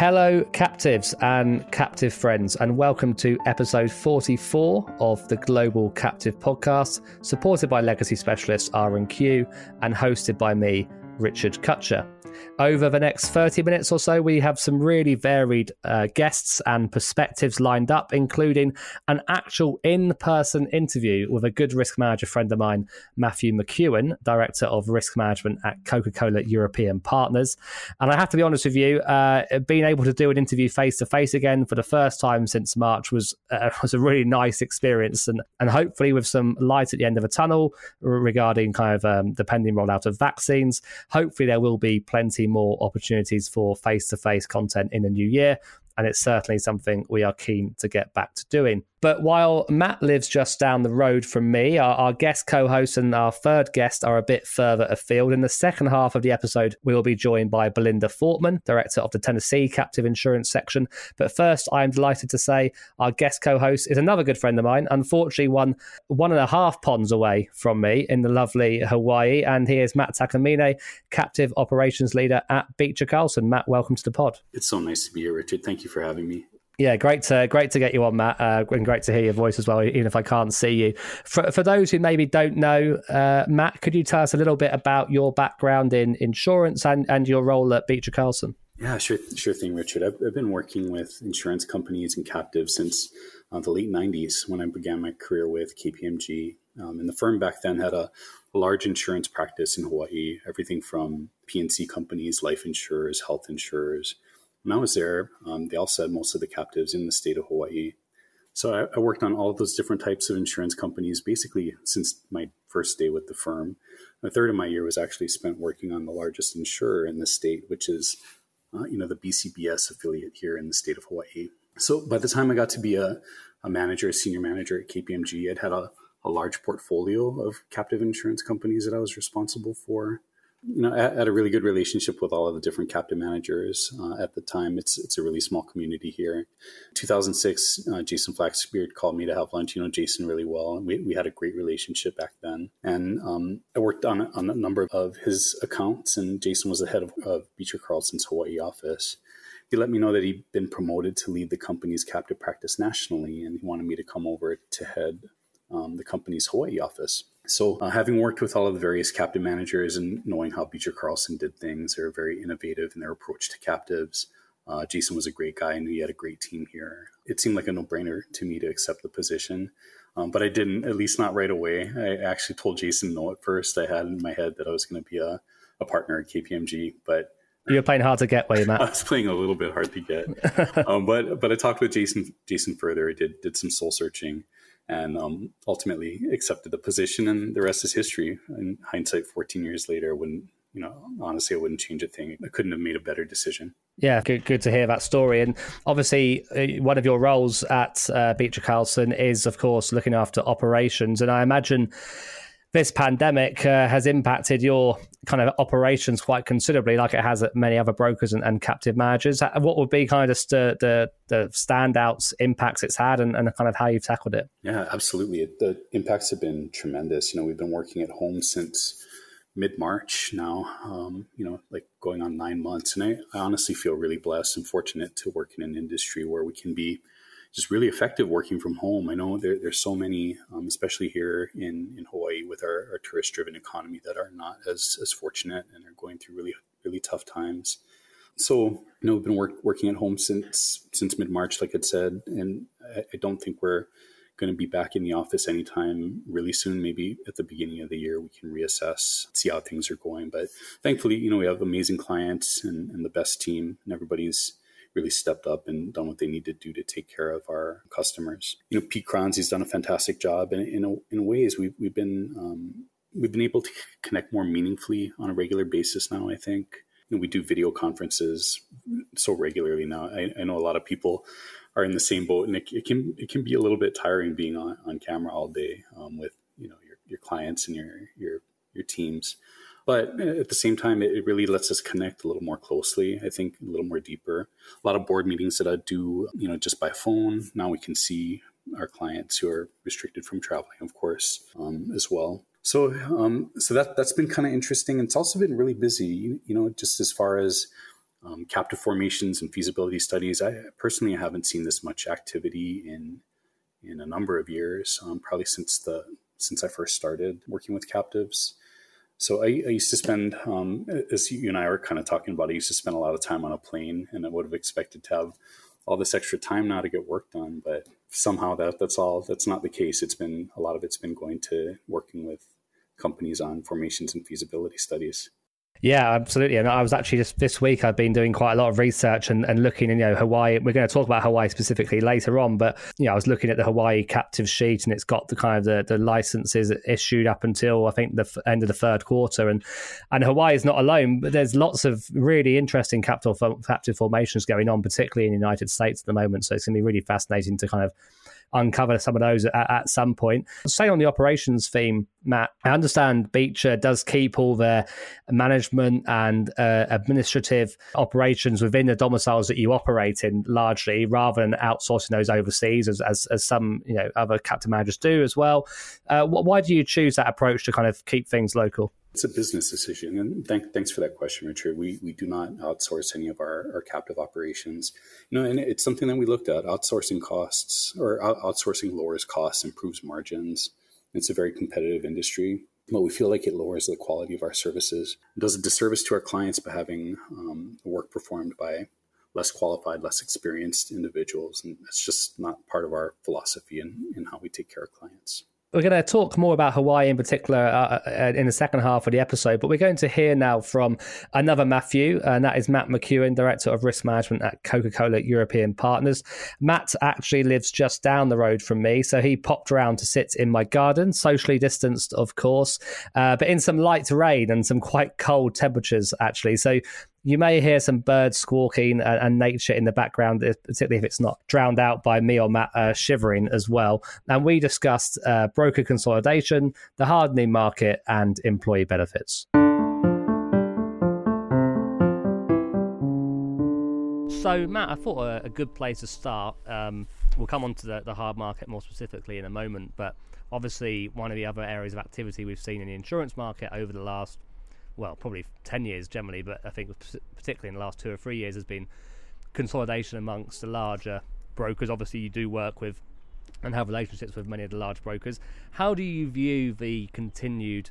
Hello, captives and captive friends, and welcome to episode 44 of the Global Captive Podcast, supported by legacy specialist R&Q and hosted by me, Richard Cutcher. Over the next 30 minutes or so, we have some really varied uh, guests and perspectives lined up, including an actual in person interview with a good risk manager friend of mine, Matthew McEwen, Director of Risk Management at Coca Cola European Partners. And I have to be honest with you, uh, being able to do an interview face to face again for the first time since March was, uh, was a really nice experience. And, and hopefully, with some light at the end of a tunnel regarding kind of um, the pending rollout of vaccines, hopefully, there will be plenty plenty more opportunities for face to face content in the new year. And it's certainly something we are keen to get back to doing. But while Matt lives just down the road from me, our, our guest co host and our third guest are a bit further afield. In the second half of the episode, we will be joined by Belinda Fortman, Director of the Tennessee Captive Insurance Section. But first, I am delighted to say our guest co host is another good friend of mine, unfortunately, one one and a half ponds away from me in the lovely Hawaii. And he is Matt Takamine, Captive Operations Leader at Beecher Carlson. Matt, welcome to the pod. It's so nice to be here, Richard. Thank you for having me. Yeah, great to great to get you on, Matt, uh, and great to hear your voice as well, even if I can't see you. For, for those who maybe don't know, uh, Matt, could you tell us a little bit about your background in insurance and, and your role at Beecher Carlson? Yeah, sure, sure thing, Richard. I've, I've been working with insurance companies and captives since uh, the late '90s when I began my career with KPMG. Um, and the firm back then had a, large insurance practice in Hawaii, everything from P&C companies, life insurers, health insurers when I was there, um, they all said most of the captives in the state of Hawaii. So I, I, worked on all of those different types of insurance companies basically since my first day with the firm. A third of my year was actually spent working on the largest insurer in the state, which is, uh, you know, the BCBS affiliate here in the state of Hawaii. So by the time I got to be a, a manager, a senior manager at KPMG, I'd had a, a large portfolio of captive insurance companies that I was responsible for you know, had a really good relationship with all of the different captive managers uh, at the time. It's it's a really small community here. 2006, uh, Jason Flaxbeard called me to have lunch. You know Jason really well, and we, we had a great relationship back then. And um, I worked on on a number of his accounts, and Jason was the head of, of Beecher Carlson's Hawaii office. He let me know that he'd been promoted to lead the company's captive practice nationally, and he wanted me to come over to head um, the company's Hawaii office. So, uh, having worked with all of the various captive managers and knowing how Beecher Carlson did things, they're very innovative in their approach to captives. Uh, Jason was a great guy and knew he had a great team here. It seemed like a no brainer to me to accept the position, um, but I didn't, at least not right away. I actually told Jason no at first. I had in my head that I was going to be a, a partner at KPMG, but you were playing hard to get, were you, Matt? I was playing a little bit hard to get, um, but but I talked with Jason Jason further. I did did some soul searching, and um, ultimately accepted the position. And the rest is history. In hindsight, 14 years later, wouldn't you know, honestly, I wouldn't change a thing. I couldn't have made a better decision. Yeah, good, good to hear that story. And obviously, uh, one of your roles at uh, Beecher Carlson is, of course, looking after operations. And I imagine this pandemic uh, has impacted your kind of operations quite considerably, like it has at many other brokers and, and captive managers. What would be kind of the, the, the standouts impacts it's had and, and kind of how you've tackled it? Yeah, absolutely. The impacts have been tremendous. You know, we've been working at home since mid March now, um, you know, like going on nine months. And I, I honestly feel really blessed and fortunate to work in an industry where we can be just really effective working from home. I know there, there's so many, um, especially here in, in Hawaii with our, our tourist driven economy that are not as, as fortunate and are going through really, really tough times. So, you know, we've been work, working at home since, since mid March, like I said, and I, I don't think we're going to be back in the office anytime really soon. Maybe at the beginning of the year, we can reassess, see how things are going. But thankfully, you know, we have amazing clients and, and the best team, and everybody's really stepped up and done what they need to do to take care of our customers. You know, Pete Kranz, he's done a fantastic job, and in, in ways, we've we've been um, we've been able to connect more meaningfully on a regular basis now. I think you know, we do video conferences so regularly now. I, I, know a lot of people are in the same boat, and it, it, can it can be a little bit tiring being on, on camera all day um, with you know your your clients and your your your teams. But at the same time, it really lets us connect a little more closely. I think a little more deeper. A lot of board meetings that I do, you know, just by phone. Now we can see our clients who are restricted from traveling, of course, um, as well. So, um, so that that's been kind of interesting. And it's also been really busy. You, you know, just as far as Um, captive formations and feasibility studies. I personally haven't seen this much activity in in a number of years, um, probably since the since I first started working with captives. So I, I used to spend, um, as you and I were kind of talking about, I used to spend a lot of time on a plane, and I would have expected to have all this extra time now to get work done. But somehow that that's all that's not the case. It's been a lot of it's been going to working with companies on formations and feasibility studies. Yeah, absolutely. And I was actually just this week, I've been doing quite a lot of research and, and looking, in, you know, Hawaii. We're going to talk about Hawaii specifically later on, but, you know, I was looking at the Hawaii captive sheet and it's got the kind of the, the licenses issued up until I think the f- end of the third quarter. And, and Hawaii is not alone, but there's lots of really interesting captive, captive formations going on, particularly in the United States at the moment. So it's going to be really fascinating to kind of uncover some of those at, at some point. Say on the operations theme, Matt. I understand Beecher does keep all their management and uh, administrative operations within the domiciles that you operate in, largely, rather than outsourcing those overseas, as, as, as some you know other captive managers do as well. Uh, why do you choose that approach to kind of keep things local? It's a business decision. And thank, thanks for that question, Richard. We, we do not outsource any of our, our captive operations. You know, and it's something that we looked at. Outsourcing costs or outsourcing lowers costs, improves margins. It's a very competitive industry, but we feel like it lowers the quality of our services. It does a disservice to our clients by having um, work performed by less qualified, less experienced individuals. And it's just not part of our philosophy and in how we take care of clients. We're going to talk more about Hawaii in particular uh, uh, in the second half of the episode, but we're going to hear now from another Matthew, and that is Matt McEwen, Director of Risk Management at Coca Cola European Partners. Matt actually lives just down the road from me, so he popped around to sit in my garden, socially distanced, of course, uh, but in some light rain and some quite cold temperatures, actually. So you may hear some birds squawking and, and, nature in the background, particularly if it's not drowned out by me or Matt uh, shivering as well. And we discussed uh, broker consolidation, the hardening market, and employee benefits. So, Matt, I thought a, a good place to start. Um, we'll come on to the, the hard market more specifically in a moment, but obviously, one of the other areas of activity we've seen in the insurance market over the last well, probably 10 years generally, but I think particularly in the last two or three years has been consolidation amongst the larger brokers. Obviously, you do work with and have relationships with many of the large brokers. How do you view the continued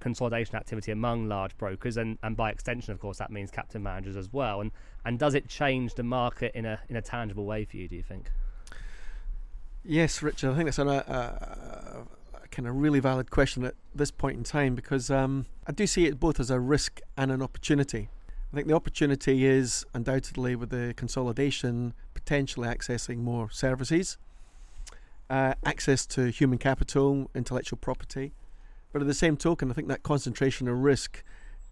consolidation activity among large brokers, and, and by extension, of course, that means captive managers as well? And and does it change the market in a in a tangible way for you? Do you think? Yes, Richard. I think that's an, uh, kind of really valid question at this point in time because um, I do see it both as a risk and an opportunity. I think the opportunity is undoubtedly with the consolidation, potentially accessing more services, uh, access to human capital, intellectual property. But at the same token, I think that concentration of risk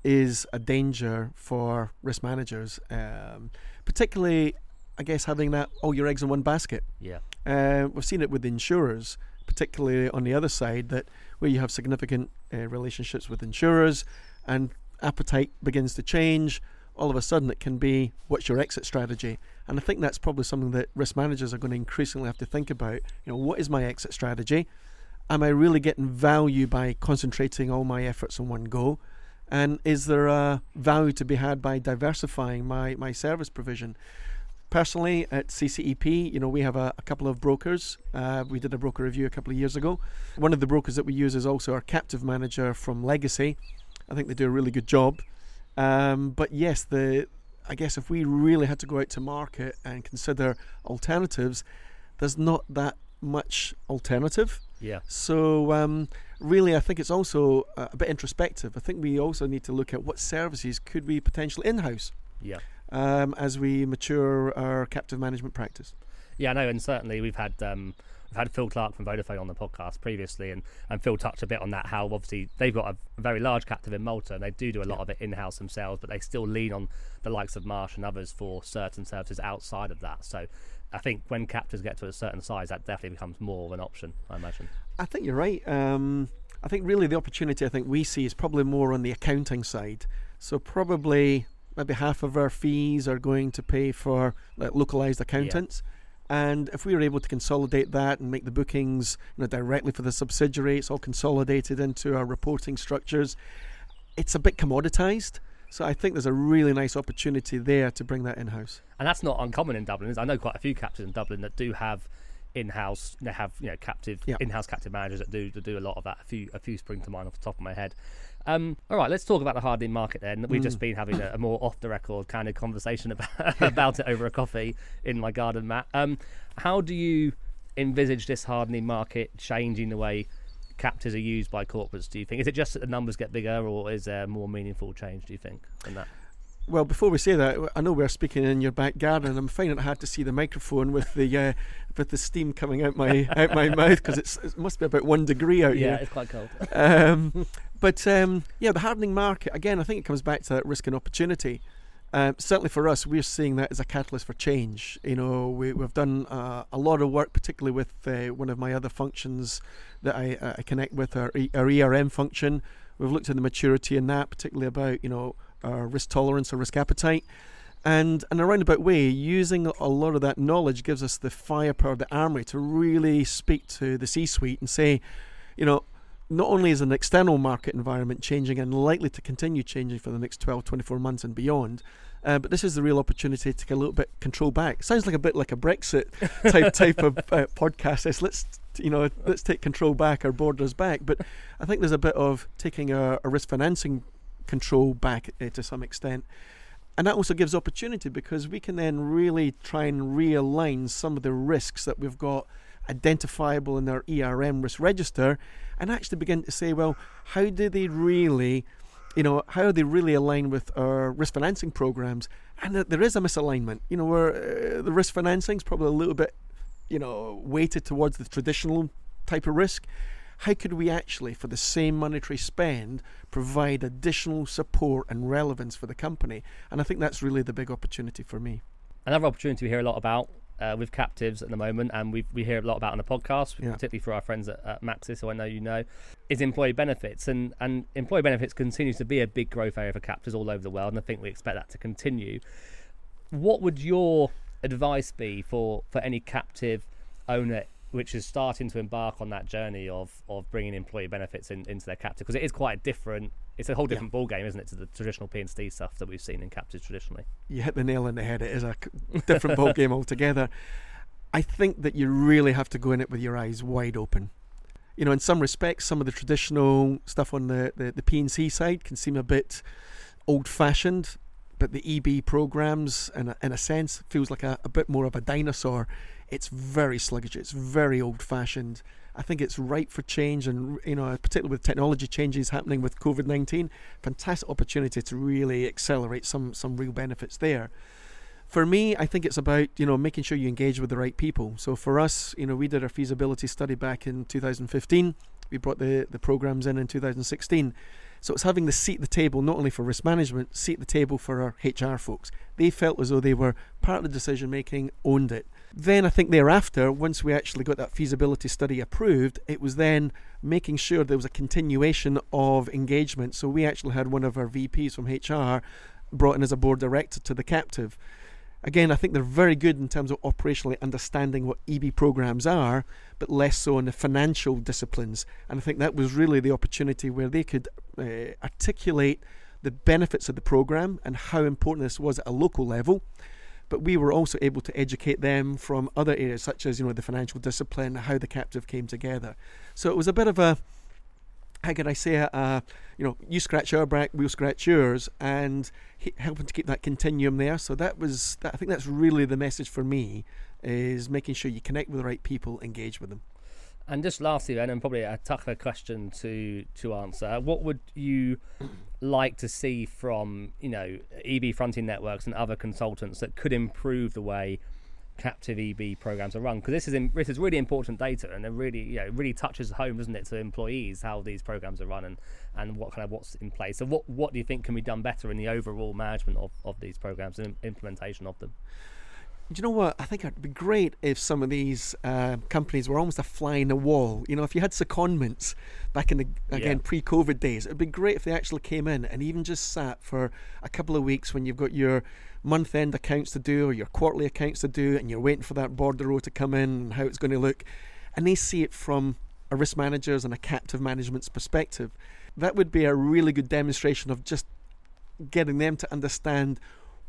is a danger for risk managers, um, particularly, I guess, having that all your eggs in one basket. Yeah. Uh, we've seen it with insurers particularly on the other side, that where you have significant uh, relationships with insurers and appetite begins to change, all of a sudden it can be what's your exit strategy? And I think that's probably something that risk managers are going to increasingly have to think about. You know, what is my exit strategy? Am I really getting value by concentrating all my efforts on one go? And is there a value to be had by diversifying my, my service provision? Personally at CCEP, you know, we have a, a couple of brokers. Uh, we did a broker review a couple of years ago. One of the brokers that we use is also our captive manager from Legacy. I think they do a really good job. Um, but yes, the I guess if we really had to go out to market and consider alternatives, there's not that much alternative. Yeah. So um, really, I think it's also a bit introspective. I think we also need to look at what services could we potentially in-house. Yeah um, as we mature our captive management practice. Yeah, no, and certainly we've had um, we've had Phil Clark from Vodafone on the podcast previously, and, and Phil touched a bit on that. How obviously they've got a very large captive in Malta, and they do do a lot of it in house themselves, but they still lean on the likes of Marsh and others for certain services outside of that. So I think when captives get to a certain size, that definitely becomes more of an option. I imagine. I think you're right. Um, I think really the opportunity I think we see is probably more on the accounting side. So probably maybe half of our fees are going to pay for like localized accountants. Yeah. And if we were able to consolidate that and make the bookings you know, directly for the subsidiary, it's all consolidated into our reporting structures. It's a bit commoditized. So I think there's a really nice opportunity there to bring that in house. And that's not uncommon in Dublin. I know quite a few captives in Dublin that do have in-house they have you know captive in-house captive managers that do that do a lot of that a few a few spring to mind off the top of my head um, all right let's talk about the hardening market then. We've Mm. just been having a, a more off the record kind of conversation about, about it over a coffee in my garden matt. Um, how do you envisage this hardening market changing the way captives are used by corporates do you think? Is it just that the numbers get bigger or is there more meaningful change do you think than that Well, before we say that, I know we're speaking in your back garden. I'm finding it hard to see the microphone with the uh, with the steam coming out my out my mouth because it must be about one degree out yeah here. Yeah, it's quite cold Um, but um, yeah, the hardening market again. I think it comes back to that risk and opportunity. Um, certainly for us, we're seeing that as a catalyst for change. You know, we, we've done uh, a lot of work, particularly with uh, one of my other functions that I, uh, I connect with, our, our ERM function. We've looked at the maturity in that, particularly about you know our risk tolerance or risk appetite. And in a roundabout way, using a lot of that knowledge gives us the firepower, the armory to really speak to the C suite and say, you know, not only is an external market environment changing and likely to continue changing for the next 12, 24 months and beyond, uh, but this is the real opportunity to take a little bit control back. Sounds like a bit like a Brexit type type of uh, podcast. It's let's you know let's take control back, our borders back. But I think there's a bit of taking a, a risk financing control back uh, to some extent. And that also gives opportunity because we can then really try and realign some of the risks that we've got identifiable in our ERM risk register and actually begin to say, well, how do they really, you know, how they really aligned with our risk financing programs? And that there is a misalignment. You know, where uh, the risk financing is probably a little bit, you know, weighted towards the traditional type of risk. How could we actually, for the same monetary spend, provide additional support and relevance for the company? And I think that's really the big opportunity for me. another opportunity we hear a lot about uh, with captives at the moment, and we we hear a lot about on the podcast, Yeah. particularly for our friends at, at Maxis, who I know you know, is employee benefits, and and employee benefits continues to be a big growth area for captives all over the world, and I think we expect that to continue. What would your advice be for for any captive owner? Which is starting to embark on that journey of, of bringing employee benefits in, into their captive because it is quite a different. It's a whole different ball game, isn't it, to the traditional P and C stuff that we've seen in captives traditionally. you hit the nail on the head. It is a different ball game altogether. I think that you really have to go in it with your eyes wide open. You know, in some respects, some of the traditional stuff on the, the, the P&C side can seem a bit old-fashioned, but the EB programs, in a, in a sense, feels like a, a bit more of a dinosaur. It's very sluggish. It's very old-fashioned. I think it's ripe for change, and you know, particularly with technology changes happening with COVID nineteen, fantastic opportunity to really accelerate some some real benefits there. For me, I think it's about you know making sure you engage with the right people. So for us, you know, we did our feasibility study back in 2015. We brought the the programs in in 2016. So it's having the seat at the table not only for risk management, seat at the table for our HR folks. They felt as though they were part of the decision making, owned it. Then I think thereafter, once we actually got that feasibility study approved, it was then making sure there was a continuation of engagement. So we actually had one of our VPs from HR brought in as a board director to the captive. Again, I think they're very good in terms of operationally understanding what EB programs are, but less so in the financial disciplines. And I think that was really the opportunity where they could uh, articulate the benefits of the program and how important this was at a local level. But we were also able to educate them from other areas, such as you know the financial discipline, how the captive came together. So it was a bit of a how can I say? Uh, you know, you scratch our back, we'll scratch yours, and he- helping to keep that continuum there. So that was, that, I think that's really the message for me, is making sure you connect with the right people, engage with them. And just lastly, then, and probably a tougher question to to answer, what would you like to see from you know EB fronting networks and other consultants that could improve the way captive EB programs are run? Because this is in, this is really important data, and it really you know really touches home, doesn't it, to employees how these programs are run and, and what kind of what's in place. So what what do you think can be done better in the overall management of, of these programs and implementation of them? Do you know what? I think it'd be great if some of these uh, companies were almost a fly in the wall. You know, if you had secondments back in the again Yeah. pre-COVID days, it'd be great if they actually came in and even just sat for a couple of weeks when you've got your month-end accounts to do or your quarterly accounts to do, and you're waiting for that bordereau to come in and how it's going to look, and they see it from a risk manager's and a captive management's perspective. That would be a really good demonstration of just getting them to understand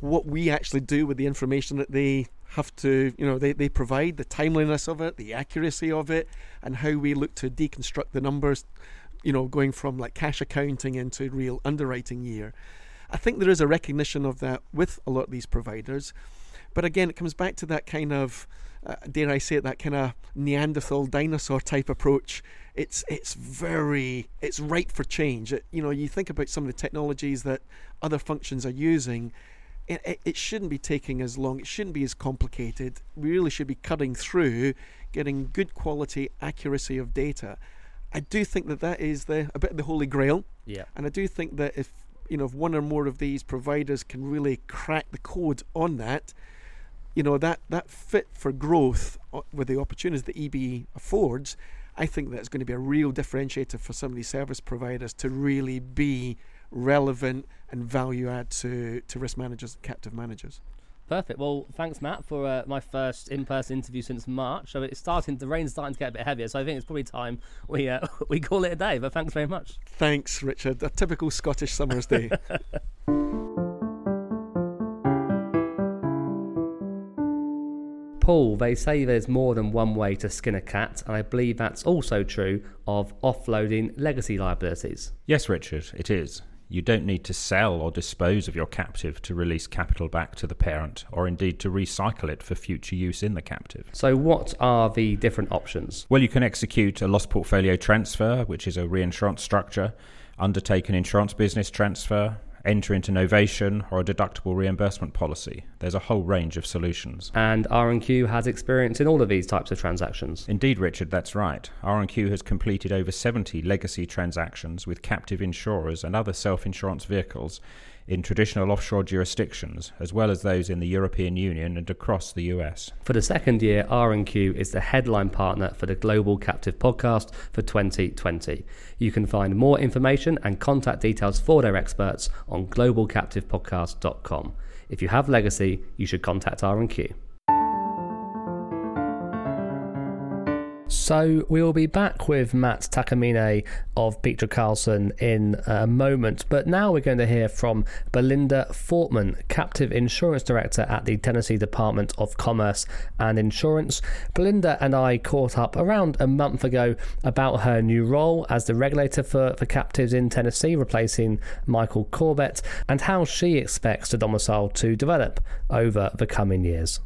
what we actually do with the information that they have to, you know, they, they provide, the timeliness of it, the accuracy of it, and how we look to deconstruct the numbers, you know, going from like cash accounting into real underwriting year. I think there is a recognition of that with a lot of these providers. But again, it comes back to that kind of, uh, dare I say it, that kind of Neanderthal dinosaur type approach. It's it's very it's ripe for change. It, you know, you think about some of the technologies that other functions are using. It, it, shouldn't be taking as long. It shouldn't be as complicated. We really should be cutting through, getting good quality accuracy of data. I do think that that is the a bit of the holy grail. Yeah. And I do think that if you know if one or more of these providers can really crack the code on that, you know that that fit for growth uh, with the opportunities that EB affords, I think that's going to be a real differentiator for some of these service providers to really be relevant and value add to to risk managers and captive managers. Perfect. Well, thanks, Matt, for uh, my first in-person interview since March. So it's starting. The rain's starting to get a bit heavier. So I think it's probably time we uh, we call it a day. But thanks very much. Thanks, Richard. A typical Scottish summer's day. Paul, they say there's more than one way to skin a cat, and I believe that's also true of offloading legacy liabilities. Yes, Richard, it is. You don't need to sell or dispose of your captive to release capital back to the parent, or indeed to recycle it for future use in the captive. So, what are the different options? Well, you can execute a loss portfolio transfer, which is a reinsurance structure, undertake an insurance business transfer, enter into novation or a deductible reimbursement policy. There's a whole range of solutions. And R&Q has experience in all of these types of transactions. Indeed, Richard, that's right. R&Q has completed over 70 legacy transactions with captive insurers and other self-insurance vehicles in traditional offshore jurisdictions, as well as those in the European Union and across the US. For the second year, R&Q is the headline partner for the Global Captive Podcast for 2020. You can find more information and contact details for their experts on globalcaptivepodcast.com. If you have legacy, you should contact R&Q. So we will be back with Matt Takamine of Beecher Carlson in a moment, but now we're going to hear from Belinda Fortman, Captive Insurance Director at the Tennessee Department of Commerce and Insurance. Belinda and I caught up around a month ago about her new role as the regulator for, for captives in Tennessee, replacing Michael Corbett, and how she expects the domicile to develop over the coming years.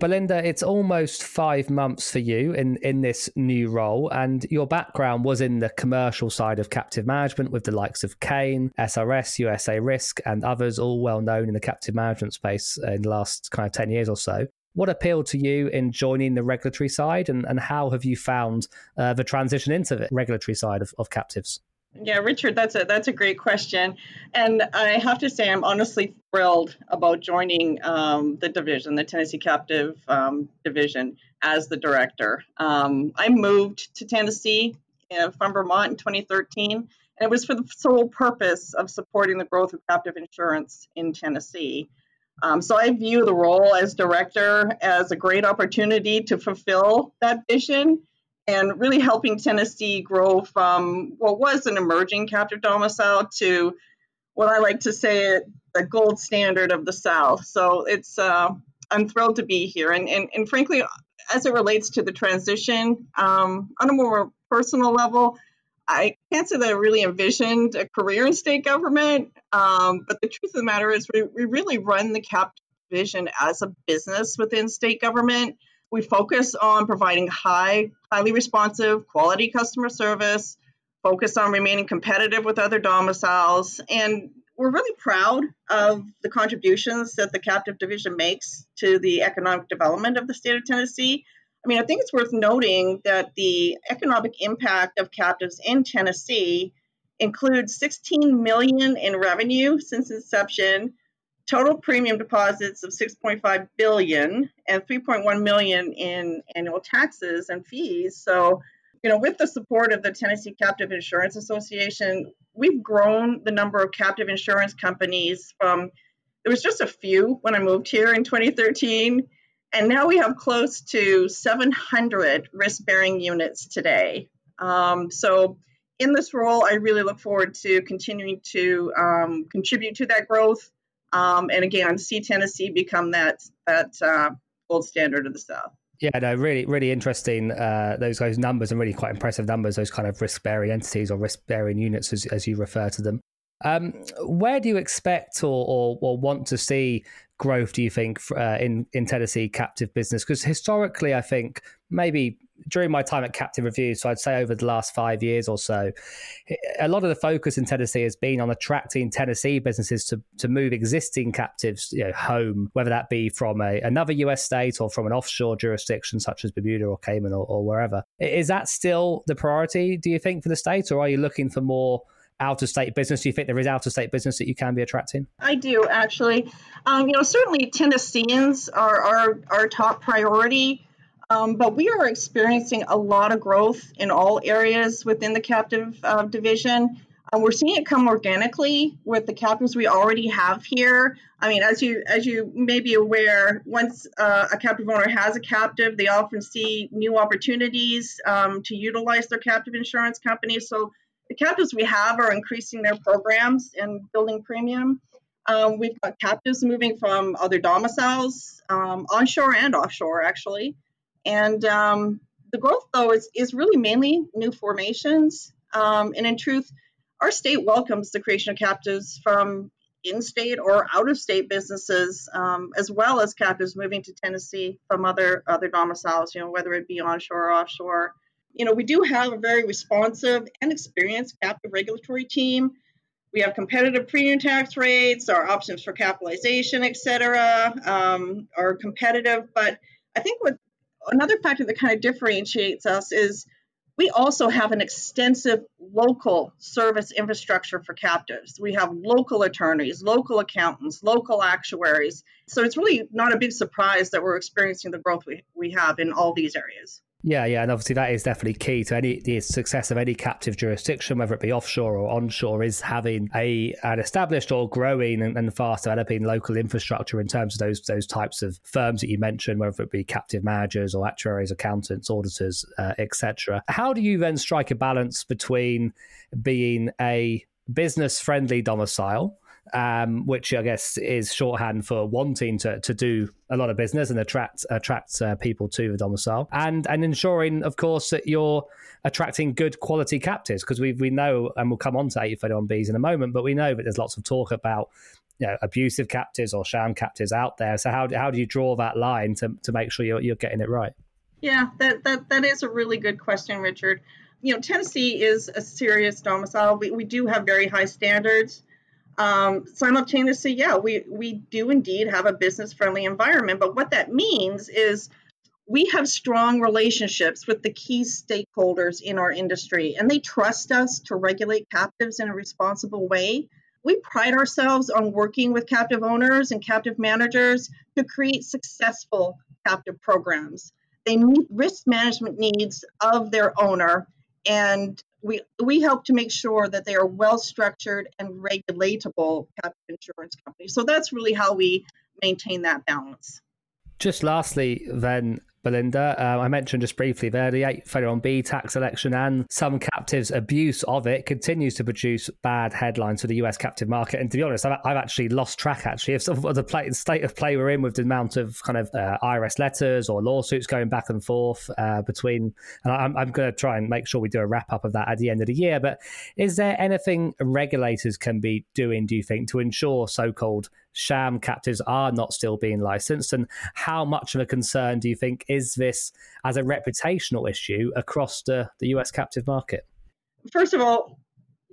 Belinda, it's almost five months for you in, in this new role, and your background was in the commercial side of captive management with the likes of Kane, SRS, USA Risk, and others, all well known in the captive management space in the last kind of 10 years or so. What appealed to you in joining the regulatory side, and, and how have you found uh, the transition into the regulatory side of, of captives? Yeah, Richard, that's a that's a great question, and I have to say I'm honestly thrilled about joining um, the division, the Tennessee Captive um, Division, as the director. Um, I moved to Tennessee uh, from Vermont in 2013, and it was for the sole purpose of supporting the growth of captive insurance in Tennessee. Um, so I view the role as director as a great opportunity to fulfill that vision and really helping Tennessee grow from what was an emerging captive domicile to what I like to say it the gold standard of the South. So it's uh, I'm thrilled to be here, and, and and frankly, as it relates to the transition, um, on a more personal level, I can't say that I really envisioned a career in state government. Um, but the truth of the matter is, we, we really run the captive division as a business within state government. We focus on providing high, highly responsive, quality customer service, focus on remaining competitive with other domiciles, and we're really proud of the contributions that the captive division makes to the economic development of the state of Tennessee. I mean, I think it's worth noting that the economic impact of captives in Tennessee includes 16 million in revenue since inception, total premium deposits of 6.5 billion and 3.1 million in annual taxes and fees. So, you know, with the support of the Tennessee Captive Insurance Association, we've grown the number of captive insurance companies from there was just a few when I moved here in 2013, and now we have close to 700 risk-bearing units today. Um, so in this role, I really look forward to continuing to um, contribute to that growth. Um, and again, see Tennessee become that that uh, gold standard of the South. Yeah, no, really, really interesting. Uh, those those numbers and really quite impressive numbers. Those kind of risk bearing entities or risk bearing units, as, as you refer to them. Um, where do you expect or, or, or want to see growth? Do you think uh, in in Tennessee captive business? Because historically, I think maybe during my time at Captive Review, so I'd say over the last five years or so, a lot of the focus in Tennessee has been on attracting Tennessee businesses to to move existing captives you know, home, whether that be from a, another US state or from an offshore jurisdiction such as Bermuda or Cayman or, or wherever. Is that still the priority? Do you think for the state, or are you looking for more? out of state business? Do you think there is out of state business that you can be attracting? I do actually. Um, you know, certainly Tennesseans are our, our top priority, um, but we are experiencing a lot of growth in all areas within the captive uh, division. Um, we're seeing it come organically with the captives we already have here. I mean, as you as you may be aware, once uh, a captive owner has a captive, they often see new opportunities um, to utilize their captive insurance company. So the captives we have are increasing their programs and building premium. Um, we've got captives moving from other domiciles, um, onshore and offshore, actually. And um, the growth, though, is, is really mainly new formations. Um, and in truth, our state welcomes the creation of captives from in state or out of state businesses, um, as well as captives moving to Tennessee from other, other domiciles, you know, whether it be onshore or offshore you know, we do have a very responsive and experienced captive regulatory team. We have competitive premium tax rates, our options for capitalization, et cetera, um, are competitive. But I think what another factor that kind of differentiates us is we also have an extensive local service infrastructure for captives. We have local attorneys, local accountants, local actuaries. So it's really not a big surprise that we're experiencing the growth we, we have in all these areas. Yeah, yeah, and obviously that is definitely key to any the success of any captive jurisdiction, whether it be offshore or onshore, is having a an established or growing and, and fast developing local infrastructure in terms of those those types of firms that you mentioned, whether it be captive managers or actuaries, accountants, auditors, uh, etc. How do you then strike a balance between being a business friendly domicile um, which I guess is shorthand for wanting to, to do a lot of business and attract attract uh, people to the domicile, and and ensuring, of course, that you're attracting good quality captives because we we know, and we'll come on to 831Bs in a moment, but we know that there's lots of talk about you know, abusive captives or sham captives out there. So how how do you draw that line to to make sure you're you're getting it right? Yeah, that that that is a really good question, Richard. You know, Tennessee is a serious domicile. We, we do have very high standards. Um, simultaneously, yeah, we, we do indeed have a business friendly environment. But what that means is we have strong relationships with the key stakeholders in our industry, and they trust us to regulate captives in a responsible way. We pride ourselves on working with captive owners and captive managers to create successful captive programs. They meet risk management needs of their owner and we we help to make sure that they are well structured and regulatable captive insurance companies. So that's really how we maintain that balance. Just lastly, then, Belinda. Uh, I mentioned just briefly there the 831B tax election and some captives' abuse of it continues to produce bad headlines for the US captive market. And to be honest, I've, I've actually lost track actually of, of the play, state of play we're in with the amount of kind of uh, IRS letters or lawsuits going back and forth uh, between. And I'm, I'm going to try and make sure we do a wrap up of that at the end of the year. But is there anything regulators can be doing, do you think, to ensure so called sham captives are not still being licensed? And how much of a concern do you think is this as a reputational issue across the, the US captive market? First of all,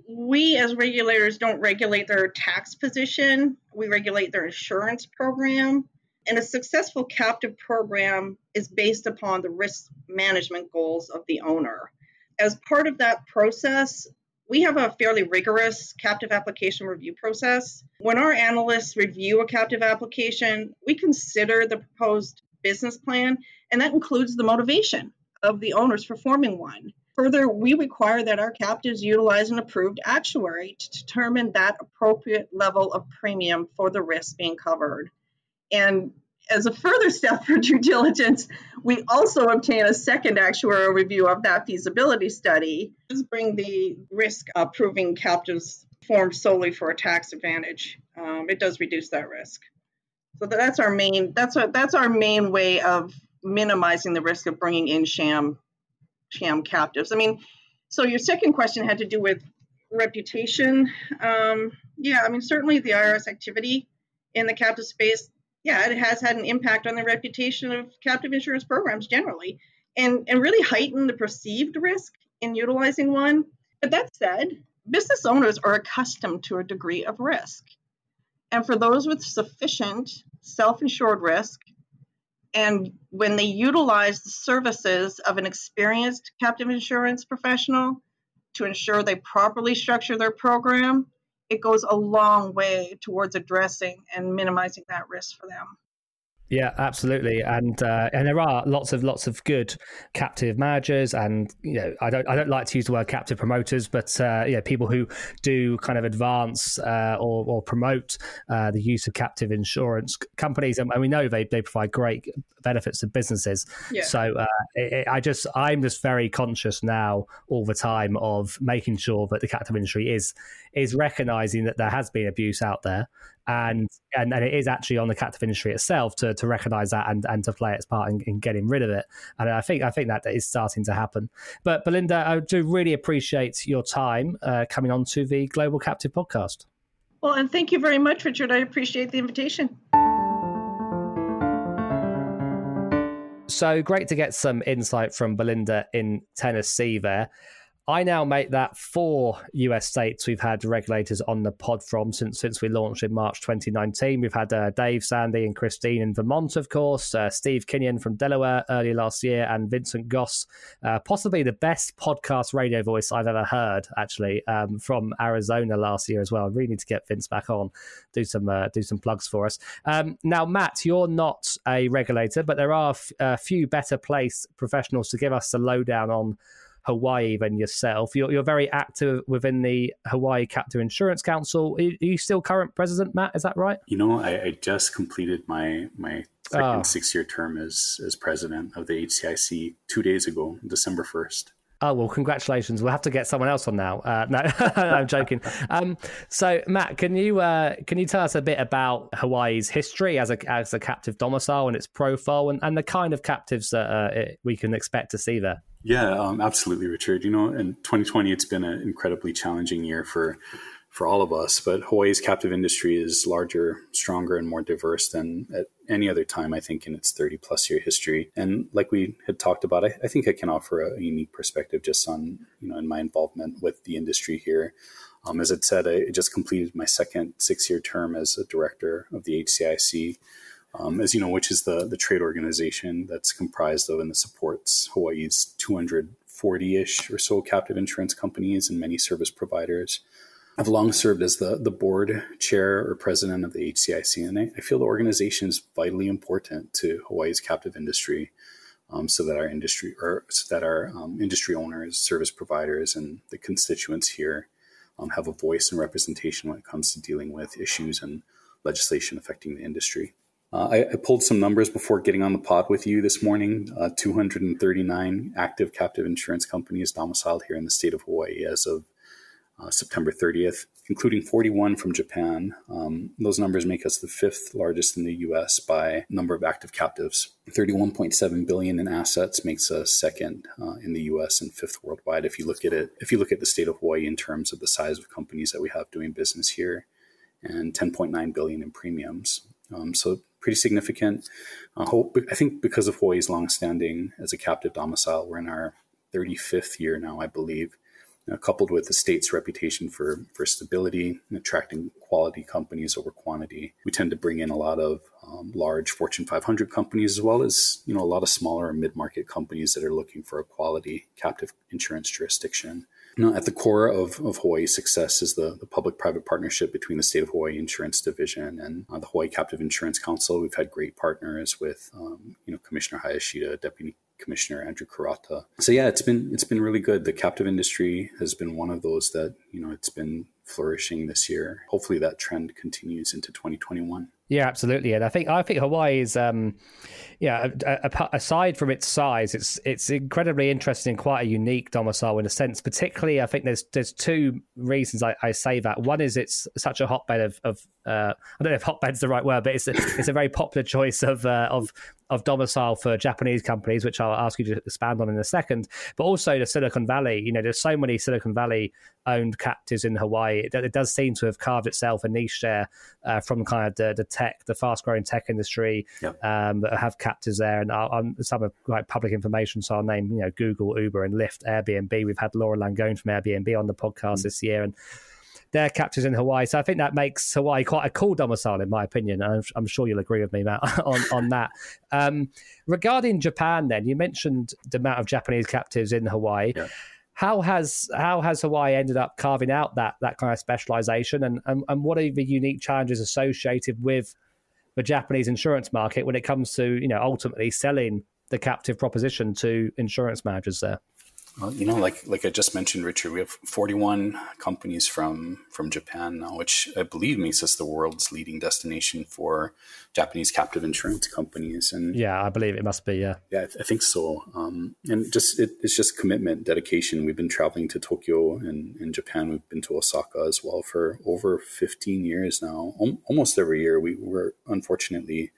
we as regulators don't regulate their tax position, we regulate their insurance program. And a successful captive program is based upon the risk management goals of the owner. As part of that process, we have a fairly rigorous captive application review process. When our analysts review a captive application, we consider the proposed business plan, and that includes the motivation of the owners for forming one. Further, we require that our captives utilize an approved actuary to determine that appropriate level of premium for the risk being covered. And as a further step for due diligence, we also obtain a second actuarial review of that feasibility study. This bring the risk of proving captives formed solely for a tax advantage. Um, it does reduce that risk. So that's our main that's our that's our main way of minimizing the risk of bringing in sham sham captives. I mean, so your second question had to do with reputation. Um, yeah, I mean certainly the IRS activity in the captive space yeah, it has had an impact on the reputation of captive insurance programs generally and, and really heightened the perceived risk in utilizing one. But that said, business owners are accustomed to a degree of risk. And for those with sufficient self insured risk, and when they utilize the services of an experienced captive insurance professional to ensure they properly structure their program, it goes a long way towards addressing and minimizing that risk for them. Yeah, absolutely, and uh, and there are lots of lots of good captive managers, and you know I don't I don't like to use the word captive promoters, but uh, yeah, people who do kind of advance uh, or, or promote uh, the use of captive insurance companies, and, we know they, they provide great benefits to businesses. Yeah. So uh, it, it, I just I'm just very conscious now all the time of making sure that the captive industry is is recognizing that there has been abuse out there. And and, and it is actually on the captive industry itself to, to recognize that and, and to play its part in, in getting rid of it. And I think I think that is starting to happen. But Belinda I do really appreciate your time uh, coming on to the Global Captive podcast. Well and thank you very much Richard. I appreciate the invitation. So great to get some insight from Belinda in Tennessee there I now make that four US states we've had regulators on the pod from since since we launched in March 2019. We've had uh, Dave, Sandy, and Christine in Vermont, of course, uh, Steve Kinion from Delaware earlier last year, and Vincent Gosz, uh, possibly the best podcast radio voice I've ever heard, actually, um, from Arizona last year as well. I really need to get Vince back on, do some uh, do some plugs for us. Um, now, Matt, you're not a regulator, but there are f- a few better placed professionals to give us the lowdown on Hawaii than yourself. You're, you're very active within the Hawaii Captive Insurance Council. Are you still current president, Matt? Is that right? You know, I, I just completed my my second oh. six year term as as president of the HCIC two days ago, December first. Oh well, congratulations! We'll have to get someone else on now. Uh, no, I'm joking. Um, so, Matt, can you uh, can you tell us a bit about Hawaii's history as a as a captive domicile and its profile, and, and the kind of captives that uh, it, we can expect to see there? Yeah, um, absolutely, Richard. You know, in 2020, it's been an incredibly challenging year for for all of us. But Hawaii's captive industry is larger, stronger, and more diverse than at any other time, I think, in its 30 plus year history. And like we had talked about, I, I think I can offer a, unique perspective just on, you know, in my involvement with the industry here. Um, as I said, I just completed my second six year term as a director of the HCIC um, as you know, which is the, the trade organization that's comprised of and that supports Hawaii's 240-ish or so captive insurance companies and many service providers. I've long served as the, the board chair or president of the HCIC, and I, I feel the organization is vitally important to Hawaii's captive industry, um, so that our industry or so that our um, industry owners, service providers, and the constituents here um, have a voice and representation when it comes to dealing with issues and legislation affecting the industry. Uh, I, I, pulled some numbers before getting on the pod with you this morning. Uh, 239 active captive insurance companies domiciled here in the state of Hawaii as of uh, September 30th, including 41 from Japan. Um, those numbers make us the fifth largest in the U.S. by number of active captives. 31.7 billion in assets makes us second uh, in the U.S. and fifth worldwide. If you look at it, if you look at the state of Hawaii in terms of the size of companies that we have doing business here, and 10.9 billion in premiums. Um, so pretty significant. Uh, I think because of Hawaii's longstanding as a captive domicile, we're in our 35th year now, I believe. Uh, coupled with the state's reputation for, for stability and attracting quality companies over quantity, we tend to bring in a lot of um, large Fortune 500 companies as well as you know a lot of smaller and mid-market companies that are looking for a quality captive insurance jurisdiction. Know, at the core of, of Hawaii's success is the, the public private partnership between the State of Hawaii Insurance Division and uh, the Hawaii Captive Insurance Council. We've had great partners with, um, you know, Commissioner Hayashida, Deputy Commissioner Andrew Kurata. So yeah, it's been it's been really good. The captive industry has been one of those that you know it's been flourishing this year. Hopefully that trend continues into 2021. Yeah, absolutely, and I think I think Hawaii is, um, yeah, aside from its size, it's it's incredibly interesting, quite a unique domicile in a sense. Particularly, I think there's there's two reasons I, I say that. One is it's such a hotbed of, of uh, I don't know if hotbed's the right word, but it's a, it's a very popular choice of uh, of of domicile for Japanese companies, which I'll ask you to expand on in a second. But also the Silicon Valley. You know, there's so many Silicon Valley owned captives in Hawaii. It, it does seem to have carved itself a niche there uh, from kind of the, the tech, the fast growing tech industry yep. um, that have captives there. And some of like public information, so I'll name you know Google, Uber, and Lyft, Airbnb. We've had Laura Langone from Airbnb on the podcast mm. this year, and their captives in Hawaii. So I think that makes Hawaii quite a cool domicile, in my opinion. And I'm, I'm sure you'll agree with me, Matt, on, on that. Um, regarding Japan, then, you mentioned the amount of Japanese captives in Hawaii. Yeah. How has how has Hawaii ended up carving out that that kind of specialization, and, and and what are the unique challenges associated with the Japanese insurance market when it comes to you know ultimately selling the captive proposition to insurance managers there? Well, you know, like like I just mentioned, Richard, we have 41 companies from from Japan now, which I believe makes us the world's leading destination for Japanese captive insurance companies. And yeah, I believe it must be. Yeah, yeah, I, think so. Um, and just it, it's just commitment, dedication. We've been traveling to Tokyo and in Japan. We've been to Osaka as well for over 15 years now. almost every year, we were unfortunately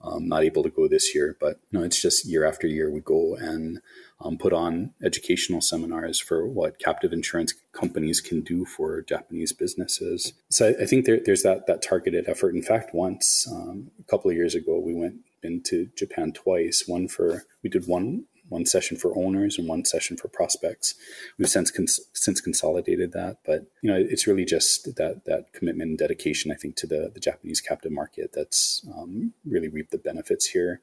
um, not able to go this year, but you know, it's just year after year we go and um, put on educational seminars for what captive insurance companies can do for Japanese businesses. So I, I think there, there's that that targeted effort. In fact, once um, a couple of years ago, we went into Japan twice. One for we did one one session for owners and one session for prospects. We've since cons- since consolidated that, but you know it's really just that that commitment and dedication. I think to the the Japanese captive market that's um, really reaped the benefits here.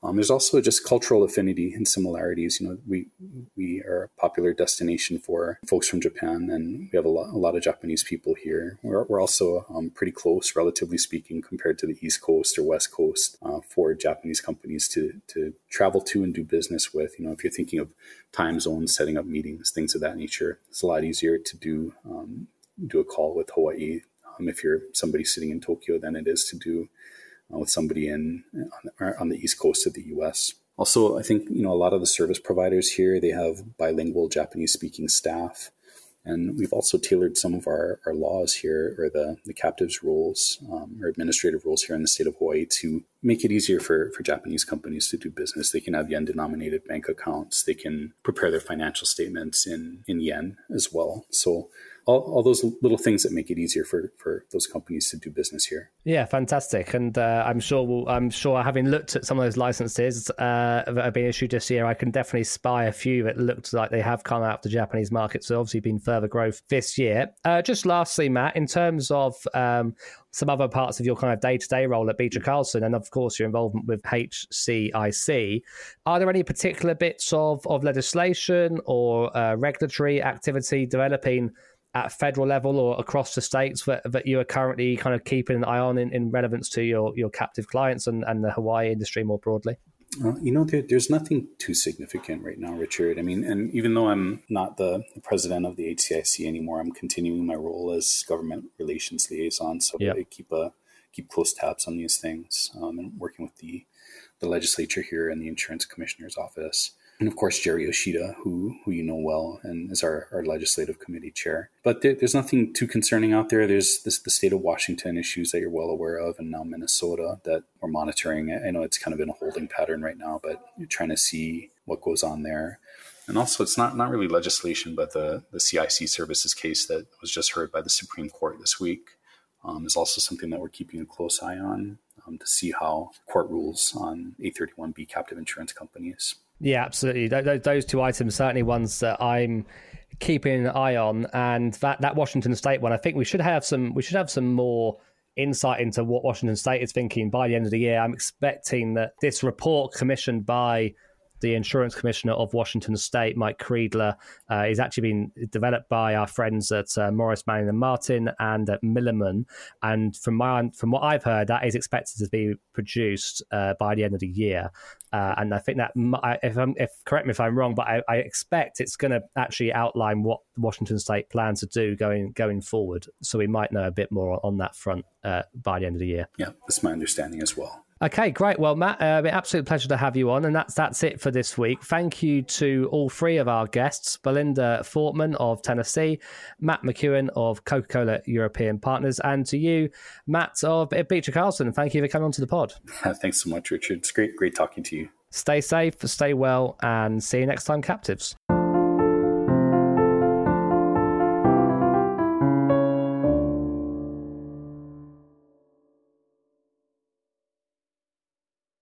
Um, there's also just cultural affinity and similarities. You know, we we are a popular destination for folks from Japan, and we have a lot, a lot of Japanese people here. We're, we're also um, pretty close, relatively speaking, compared to the East Coast or West Coast uh, for Japanese companies to to travel to and do business with. You know, if you're thinking of time zones, setting up meetings, things of that nature, it's a lot easier to do um, do a call with Hawaii um, if you're somebody sitting in Tokyo than it is to do with somebody in on the east coast of the U.S. Also, I think you know a lot of the service providers here they have bilingual Japanese speaking staff, and we've also tailored some of our, our laws here or the the captives rules um, or administrative rules here in the state of Hawaii to make it easier for for Japanese companies to do business. They can have yen denominated bank accounts. They can prepare their financial statements in in yen as well. So all, all those little things that make it easier for, for those companies to do business here. Yeah, fantastic. And uh, I'm sure we'll, I'm sure having looked at some of those licenses uh, that have been issued this year, I can definitely spy a few that looked like they have come out of the Japanese market. So obviously been further growth this year. Uh, just lastly, Matt, in terms of um, some other parts of your kind of day to day role at Beecher Carlson, and of course your involvement with HCIC. Are there any particular bits of, of legislation or uh, regulatory activity developing at federal level or across the states that, that you are currently kind of keeping an eye on in, in relevance to your, your captive clients and, and the Hawaii industry more broadly? Uh, you know, there, there's nothing too significant right now, Richard. I mean, and even though I'm not the, the, president of the HCIC anymore, I'm continuing my role as government relations liaison. So I keep a keep close tabs on these things um, and working with the the legislature here and the insurance commissioner's office and of course Jerry Yoshida, who who you know well and is our, our legislative committee chair. But there, there's nothing too concerning out there. There's this, the state of Washington issues that you're well aware of, and now Minnesota that we're monitoring. I know it's kind of in a holding pattern right now, but you're trying to see what goes on there. And also, it's not not really legislation, but the the CIC services case that was just heard by the Supreme Court this week um, is also something that we're keeping a close eye on um, to see how court rules on 831B captive insurance companies. Yeah, absolutely. Those two items certainly ones that I'm keeping an eye on, and that that Washington State one. I think we should have some. We should have some more insight into what Washington State is thinking by the end of the year. I'm expecting that this report commissioned by the insurance commissioner of Washington State, Mike Kreidler, uh, is actually been developed by our friends at uh, Morris Manning and Martin and at Milliman. And from my from what I've heard, that is expected to be produced uh, by the end of the year. Uh, and I think that, if I'm, if correct me if I'm wrong, but I, I expect it's going to actually outline what Washington State plans to do going going forward. So we might know a bit more on that front uh, by the end of the year. Yeah, that's my understanding as well. Okay, great. Well, Matt, uh, absolute pleasure to have you on, and that's that's it for this week. Thank you to all three of our guests: Belinda Fortman of Tennessee, Matt McEwen of Coca-Cola European Partners, and to you, Matt of Beecher Carlson. Thank you for coming on to the pod. Thanks so much, Richard. It's great, great talking to you. Stay safe, stay well, and see you next time, captives.